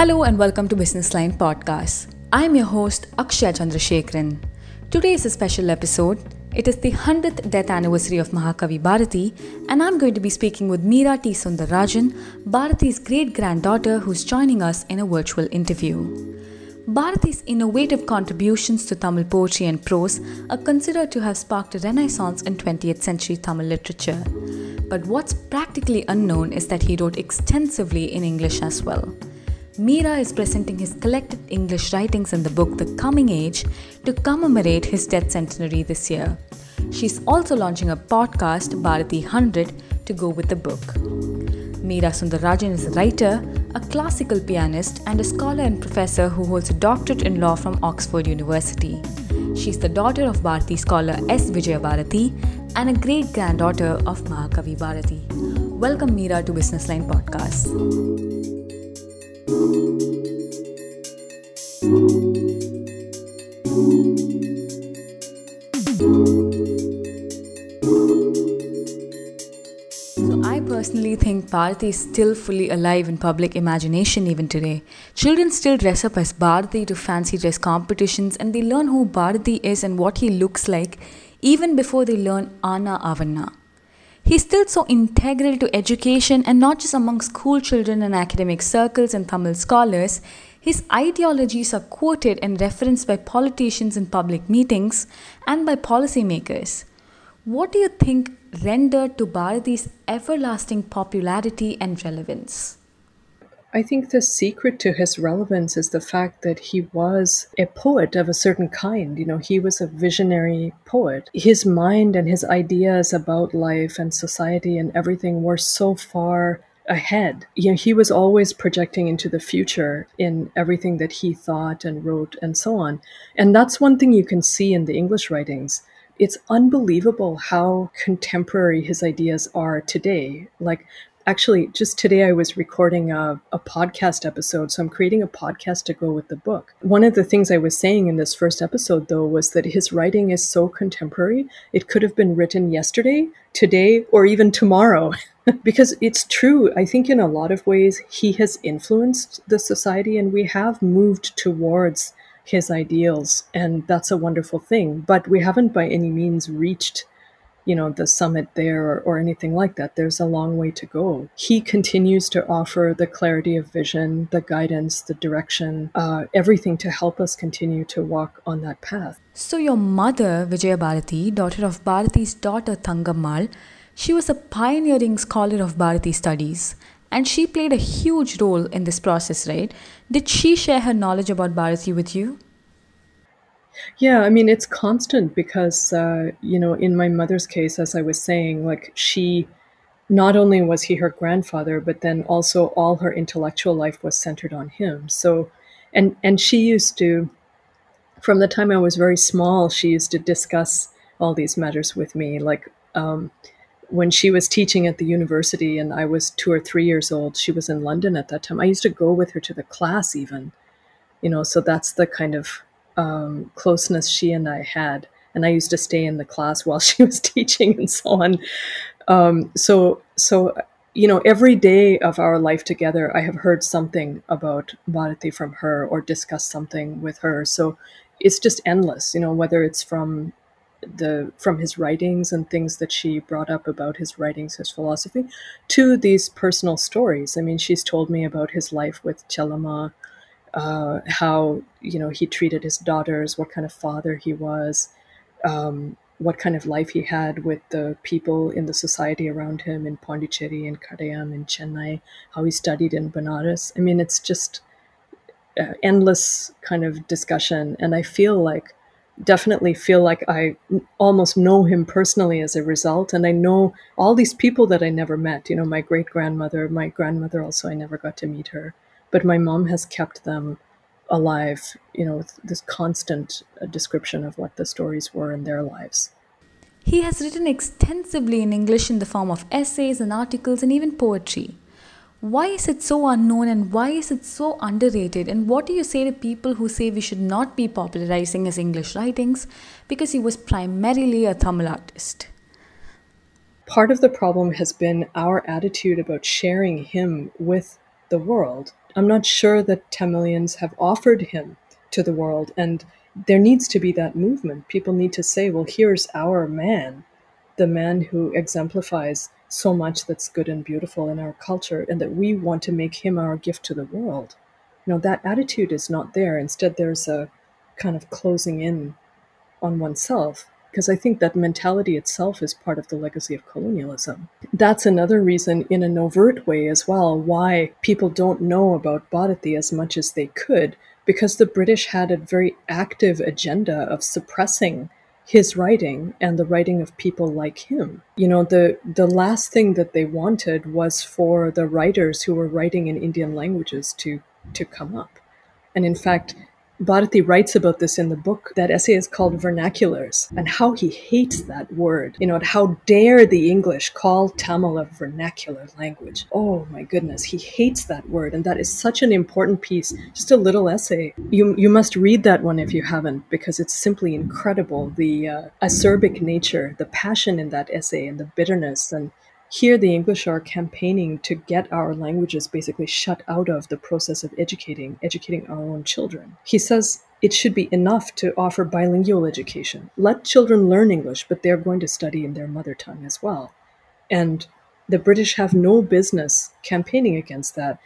Hello and welcome to Business Line Podcast. I'm your host Akshaya Chandrasekharan. Today is a special episode. It is the 100th death anniversary of Mahakavi Bharati, and I'm going to be speaking with Meera T. Sundararajan, Bharati's great granddaughter, who's joining us in a virtual interview. Bharati's innovative contributions to Tamil poetry and prose are considered to have sparked a renaissance in 20th century Tamil literature. But what's practically unknown is that he wrote extensively in English as well. Meera is presenting his collected English writings in the book The Coming Age to commemorate his death centenary this year. She's also launching a podcast, Bharati 100, to go with the book. Meera Sundarajan is a writer, a classical pianist, and a scholar and professor who holds a doctorate in law from Oxford University. She's the daughter of Bharati scholar S. Vijaya Bharati and a great granddaughter of Mahakavi Bharati. Welcome, Meera, to Business Line Podcast. Personally think Bharati is still fully alive in public imagination even today. Children still dress up as Bharati to fancy dress competitions and they learn who Bharati is and what he looks like even before they learn Anna Avanna. He's still so integral to education and not just among school children and academic circles and Tamil scholars. His ideologies are quoted and referenced by politicians in public meetings and by policymakers. What do you think rendered to Bharati's everlasting popularity and relevance? I think the secret to his relevance is the fact that he was a poet of a certain kind. You know, he was a visionary poet. His mind and his ideas about life and society and everything were so far ahead. You know, he was always projecting into the future in everything that he thought and wrote and so on. And that's one thing you can see in the English writings it's unbelievable how contemporary his ideas are today. Like, actually, just today I was recording a, a, podcast episode. So I'm creating a podcast to go with the book. One of the things I was saying in this first episode, though, was that his writing is so contemporary. It could have been written yesterday, today, or even tomorrow. because it's true. I think in a lot of ways, he has influenced the society and we have moved towards his ideals and that's a wonderful thing but we haven't by any means reached you know the summit there or, or, anything like that there's a long way to go he continues to offer the clarity of vision the guidance the direction uh, everything to help us continue to walk on that path so your mother vijaya bharati daughter of bharati's daughter thangammal she was a pioneering scholar of bharati studies and she played a huge role in this process, right? Did she share her knowledge about Bharati with you? Yeah, I mean, it's constant because, uh, you know, in my mother's case, as I was saying, like she, not only was he her grandfather, but then also all her intellectual life was centered on him. So, and, and she used to, from the time I was very small, she used to discuss all these matters with me. Like, um, when she was teaching at the university and I was two or three years old, she was in London at that time. I used to go with her to the class, even, you know, so that's the kind of um, closeness she and I had. And I used to stay in the class while she was teaching and so on. Um, so, so, you know, every day of our life together, I have heard something about Bharati from her or discussed something with her. So it's just endless, you know, whether it's from the from his writings and things that she brought up about his writings, his philosophy, to these personal stories. I mean, she's told me about his life with Chellama, uh, how you know he treated his daughters, what kind of father he was, um, what kind of life he had with the people in the society around him in Pondicherry and Kadayam in Chennai, how he studied in Benares. I mean, it's just uh, endless kind of discussion, and I feel like definitely feel like I almost know him personally as a result. And I know all these people that I never met. You know, my great grandmother, my grandmother also, I never got to meet her. But my mom has kept them alive, you know, with this constant uh, description of what the stories were in their lives. He has written extensively in English in the form of essays and articles and even poetry. Why is it so unknown and why is it so underrated? And what do you say to people who say we should not be popularizing his English writings because he was primarily a Tamil artist? Part of the problem has been our attitude about sharing him with the world. I'm not sure that Tamilians have offered him to the world. And there needs to be that movement. People need to say, well, here's our man, the man who exemplifies so much that's good and beautiful in our culture, and that we want to make him our gift to the world. You know, that attitude is not there. Instead, there's a kind of closing in on oneself because I think that mentality itself is part of the legacy of colonialism. That's another reason, in an overt way as well, why people don't know about Bharati as much as they could, because the British had a very active agenda of suppressing his writing and the writing of people like him. You know, the the last thing that they wanted was for the writers who were writing in Indian languages to to come up. And in fact, Bharati writes about this in the book. That essay is called Vernaculars, and how he hates that word. You know, how dare the English call Tamil a vernacular language? Oh my goodness, he hates that word, and that is such an important piece. Just a little essay. You you must read that one if you haven't, because it's simply incredible. The uh, acerbic nature, the passion in that essay, and the bitterness, and here, the English are campaigning to get our languages basically shut out of the process of educating, educating our own children. He says it should be enough to offer bilingual education. Let children learn English, but they're going to study in their mother tongue as well. And the British have no business campaigning against that.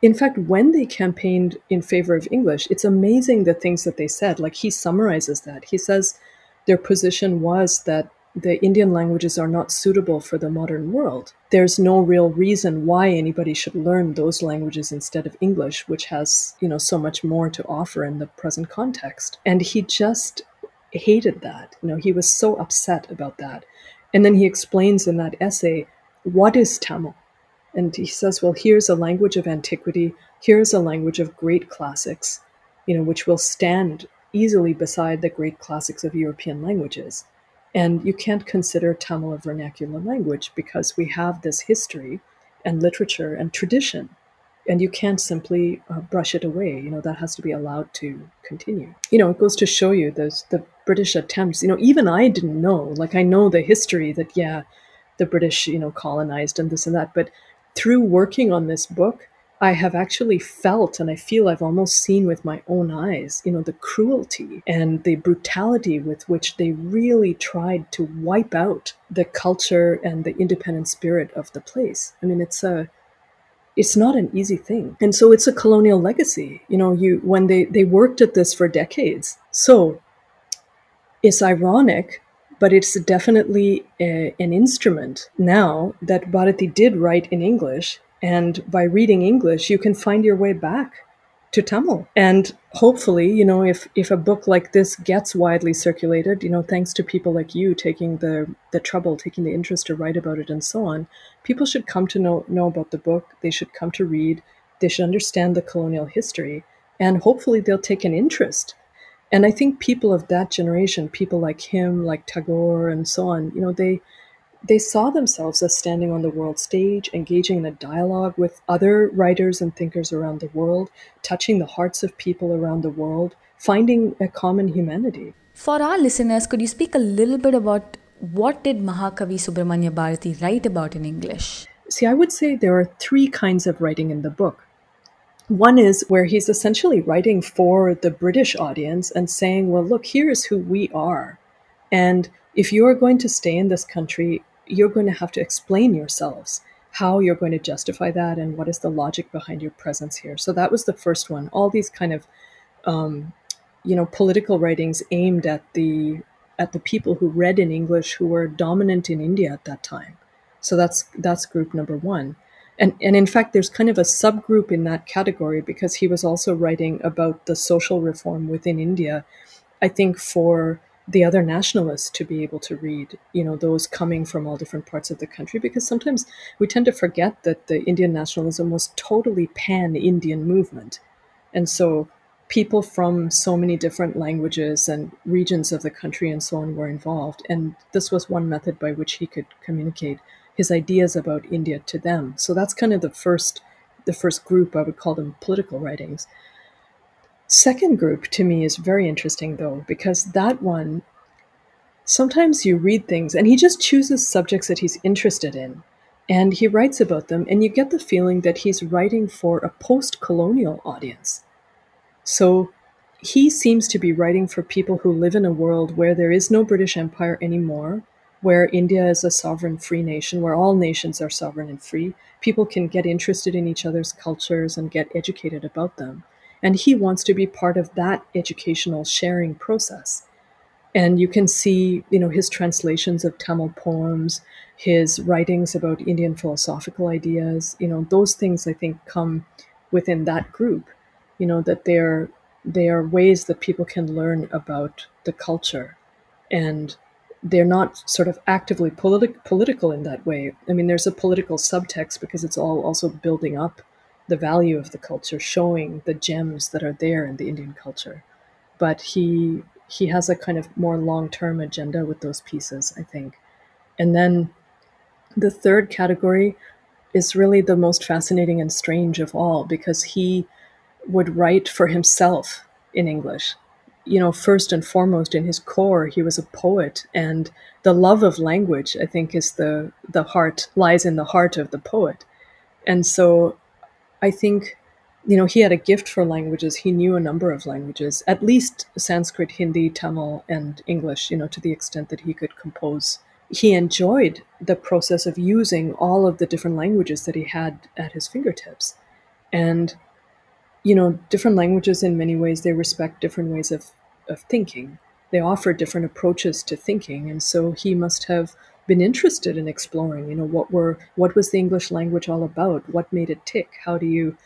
In fact, when they campaigned in favor of English, it's amazing the things that they said. Like he summarizes that. He says their position was that the Indian languages are not suitable for the modern world. There's no real reason why anybody should learn those languages instead of English, which has, you know, so much more to offer in the present context. And he just hated that. You know, he was so upset about that. And then he explains in that essay, what is Tamil? And he says, well, here's a language of antiquity, here's a language of great classics, you know, which will stand easily beside the great classics of European languages. And you can't consider Tamil a vernacular language because we have this history and literature and tradition. And you can't simply uh, brush it away. You know, that has to be allowed to continue. You know, it goes to show you those the British attempts. You know, even I didn't know. Like I know the history that yeah, the British, you know, colonized and this and that. But through working on this book, I have actually felt and I feel I've almost seen with my own eyes, you know, the cruelty and the brutality with which they really tried to wipe out the culture and the independent spirit of the place. I mean, it's a it's not an easy thing. And so it's a colonial legacy. You know, you when they they worked at this for decades. So it's ironic but it's definitely a, an instrument now that Bharati did write in English and by reading English, you can find your way back to Tamil. And hopefully, you know, if if a book like this gets widely circulated, you know, thanks to people like you taking the the trouble, taking the interest to write about it and so on, people should come to know know about the book. They should come to read. They should understand the colonial history, and hopefully they'll take an interest. And I think people of that generation, people like him, like Tagore and so on, you know, they they saw themselves as standing on the world stage, engaging in a dialogue with other writers and thinkers around the world, touching the hearts of people around the world, finding a common humanity. For our listeners, could you speak a little bit about what did Mahakavi Subramanya Bharati write about in English? See, I would say there are three kinds of writing in the book. One is where he's essentially writing for the British audience and saying, well, look, here's who we are. And if you are going to stay in this country, you're going to have to explain yourselves how you're going to justify that and what is the logic behind your presence here. So that was the first one. All these kind of, um, you know, political writings aimed at the at the people who read in English who were dominant in India at that time. So that's that's group number one. And, and in fact, there's kind of a subgroup in that category because he was also writing about the social reform within India. I think for the other nationalists to be able to read, you know, those coming from all different parts of the country, because sometimes we tend to forget that the Indian nationalism was totally pan Indian movement. And so people from so many different languages and regions of the country and so on were involved. And this was one method by which he could communicate his ideas about India to them. So that's kind of the first the first group, I would call them political writings. Second group to me is very interesting though, because that one, sometimes you read things and he just chooses subjects that he's interested in. And he writes about them, and you get the feeling that he's writing for a post colonial audience. So he seems to be writing for people who live in a world where there is no British Empire anymore, where India is a sovereign free nation, where all nations are sovereign and free. People can get interested in each other's cultures and get educated about them. And he wants to be part of that educational sharing process. And you can see, you know, his translations of Tamil poems, his writings about Indian philosophical ideas, you know, those things I think come within that group, you know, that they're they are ways that people can learn about the culture and they're not sort of actively politi- political in that way. I mean, there's a political subtext because it's all also building up the value of the culture, showing the gems that are there in the Indian culture. But he he has a kind of more long term agenda with those pieces, I think. And then the third category is really the most fascinating and strange of all because he would write for himself in English. You know, first and foremost, in his core, he was a poet, and the love of language, I think, is the the heart lies in the heart of the poet. And so, I think, you know, he had a gift for languages. He knew a number of languages, at least Sanskrit, Hindi, Tamil, and English. You know, to the extent that he could compose. He enjoyed the process of using all of the different languages that he had at his fingertips, and you know, different languages in many ways they respect different ways of, of thinking. They offer different approaches to thinking, and so he must have been interested in exploring. You know, what were what was the English language all about? What made it tick? How do you,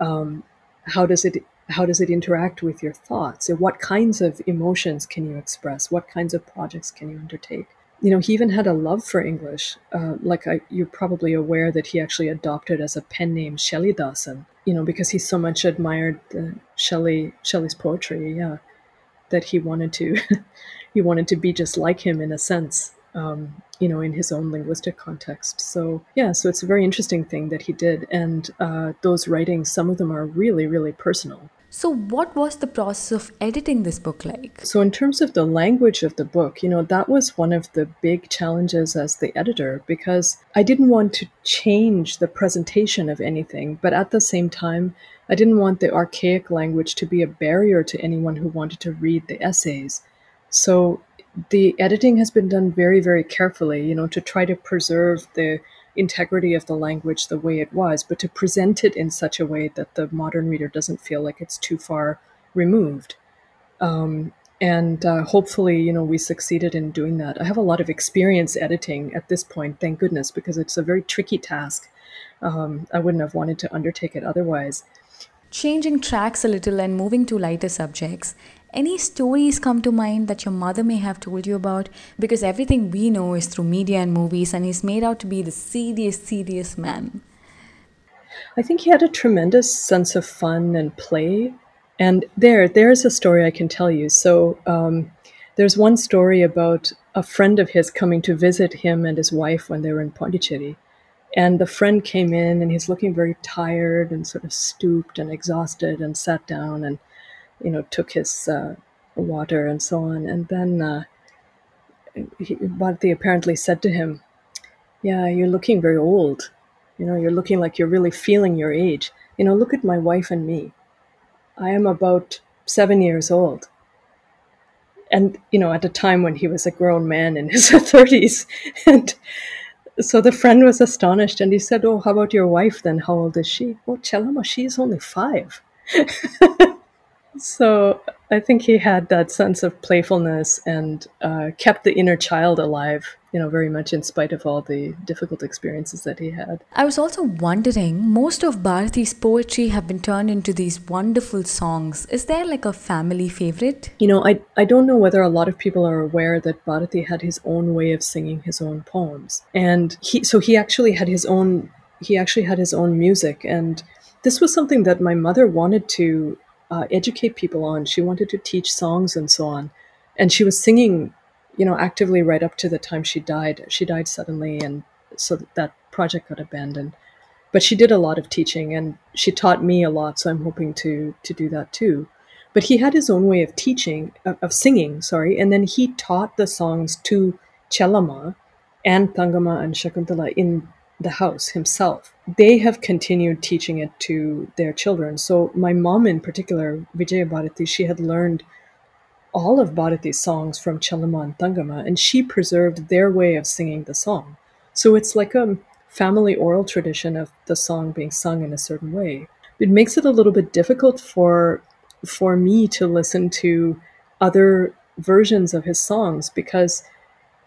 um, how does it how does it interact with your thoughts? What kinds of emotions can you express? What kinds of projects can you undertake? You know, he even had a love for English. Uh, like I, you're probably aware that he actually adopted as a pen name Shelley Dasan, you know, because he so much admired the Shelley Shelley's poetry, yeah, that he wanted to he wanted to be just like him in a sense, um, you know, in his own linguistic context. So yeah, so it's a very interesting thing that he did, and uh, those writings, some of them are really, really personal. So, what was the process of editing this book like? So, in terms of the language of the book, you know, that was one of the big challenges as the editor because I didn't want to change the presentation of anything, but at the same time, I didn't want the archaic language to be a barrier to anyone who wanted to read the essays. So, the editing has been done very, very carefully, you know, to try to preserve the integrity of the language the way it was, but to present it in such a way that the modern reader doesn't feel like it's too far removed. Um, and uh, hopefully, you know, we succeeded in doing that. I have a lot of experience editing at this point, thank goodness, because it's a very tricky task. Um, I wouldn't have wanted to undertake it otherwise. Changing tracks a little and moving to lighter subjects, any stories come to mind that your mother may have told you about? Because everything we know is through media and movies, and he's made out to be the serious, serious man. I think he had a tremendous sense of fun and play. And there, there's a story I can tell you. So, um, there's one story about a friend of his coming to visit him and his wife when they were in Pondicherry. And the friend came in and he's looking very tired and sort of stooped and exhausted and sat down and you know, took his uh, water and so on. And then uh, he, Bharati apparently said to him, Yeah, you're looking very old. You know, you're looking like you're really feeling your age. You know, look at my wife and me. I am about seven years old. And, you know, at a time when he was a grown man in his 30s. And so the friend was astonished and he said, Oh, how about your wife then? How old is she? Oh, Chelama, she is only five. So I think he had that sense of playfulness and uh, kept the inner child alive, you know, very much in spite of all the difficult experiences that he had. I was also wondering, most of Bharati's poetry have been turned into these wonderful songs. Is there like a family favorite? You know, I, I don't know whether a lot of people are aware that Bharati had his own way of singing his own poems. And he, so he actually had his own, he actually had his own music. And this was something that my mother wanted to uh, educate people on. She wanted to teach songs and so on. And she was singing, you know, actively right up to the time she died. She died suddenly, and so that project got abandoned. But she did a lot of teaching, and she taught me a lot. So I'm hoping to to do that too. But he had his own way of teaching, of, of singing, sorry, and then he taught the songs to Chelama and Thangama and Shakuntala in the house himself. They have continued teaching it to their children. So my mom in particular, Vijaya Bharati, she had learned all of Bharati's songs from Chellama and Thangama, and she preserved their way of singing the song. So it's like a family oral tradition of the song being sung in a certain way. It makes it a little bit difficult for for me to listen to other versions of his songs because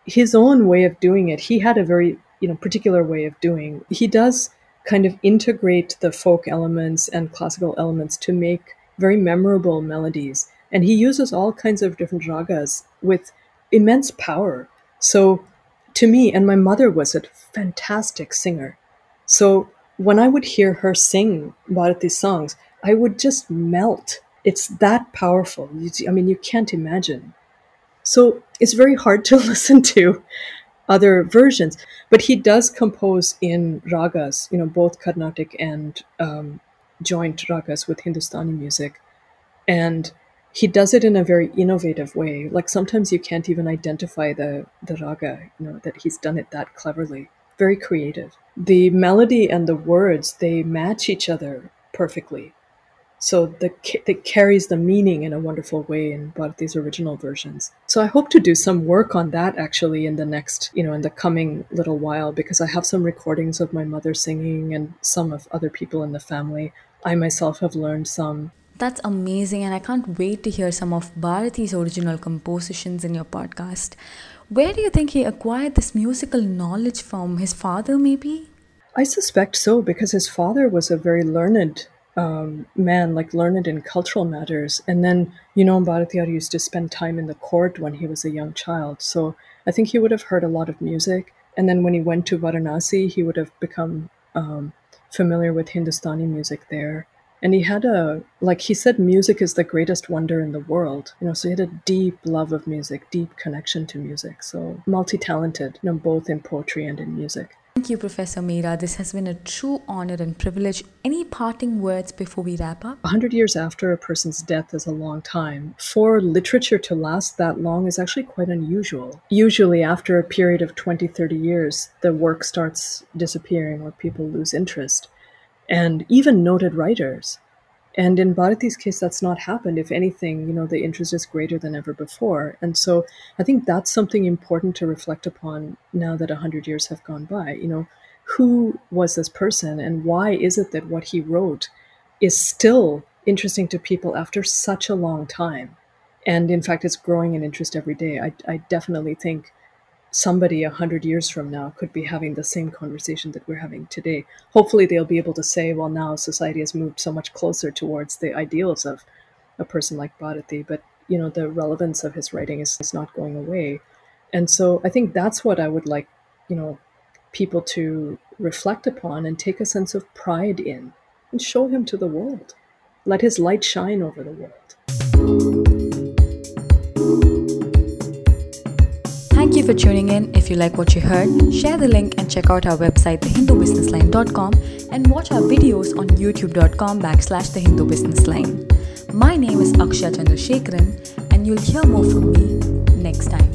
his own way of doing it, he had a very you know particular way of doing. He does kind of integrate the folk elements and classical elements to make very memorable melodies and he uses all kinds of different ragas with immense power. So, to me, and my mother was a fantastic singer. So, when I would hear her sing Bharati's songs, I would just melt. It's that powerful. I mean, you can't imagine. So, it's very hard to listen to other versions, but he does compose in ragas, you know, both Carnatic and um, joint ragas with Hindustani music. And he does it in a very innovative way. Like sometimes you can't even identify the the raga, you know, that he's done it that cleverly. Very creative. The melody and the words they match each other perfectly. So the it carries the meaning in a wonderful way in Bharati's original versions. So I hope to do some work on that actually in the next, you know, in the coming little while because I have some recordings of my mother singing and some of other people in the family. I myself have learned some that's amazing, and I can't wait to hear some of Bharati's original compositions in your podcast. Where do you think he acquired this musical knowledge from? His father, maybe? I suspect so, because his father was a very learned um, man, like learned in cultural matters. And then, you know, Bharatiyar used to spend time in the court when he was a young child. So I think he would have heard a lot of music. And then when he went to Varanasi, he would have become um, familiar with Hindustani music there and he had a like he said music is the greatest wonder in the world you know so he had a deep love of music deep connection to music so multi-talented you know both in poetry and in music Thank you, Professor Meera. This has been a true honor and privilege. Any parting words before we wrap up? A hundred years after a person's death is a long time. For literature to last that long is actually quite unusual. Usually, after a period of 20, 30 years, the work starts disappearing or people lose interest and even noted writers. And in Bharati's case, that's not happened. If anything, you know, the interest is greater than ever before. And so I think that's something important to reflect upon now that 100 years have gone by. You know, who was this person and why is it that what he wrote is still interesting to people after such a long time? And in fact, it's growing in interest every day. I, I definitely think somebody a hundred years from now could be having the same conversation that we're having today. Hopefully, they'll be able to say, well, now society has moved so much closer towards the ideals of a person like Bharati, but you know, the relevance of his writing is, is not going away. And so I think that's what I would like, you know, people to reflect upon and take a sense of pride in and show him to the world. Let his light shine over the world. you for tuning in. If you like what you heard, share the link and check out our website thehindubusinessline.com and watch our videos on youtube.com backslash thehindubusinessline. My name is Akshay Chandrasekharan and you'll hear more from me next time.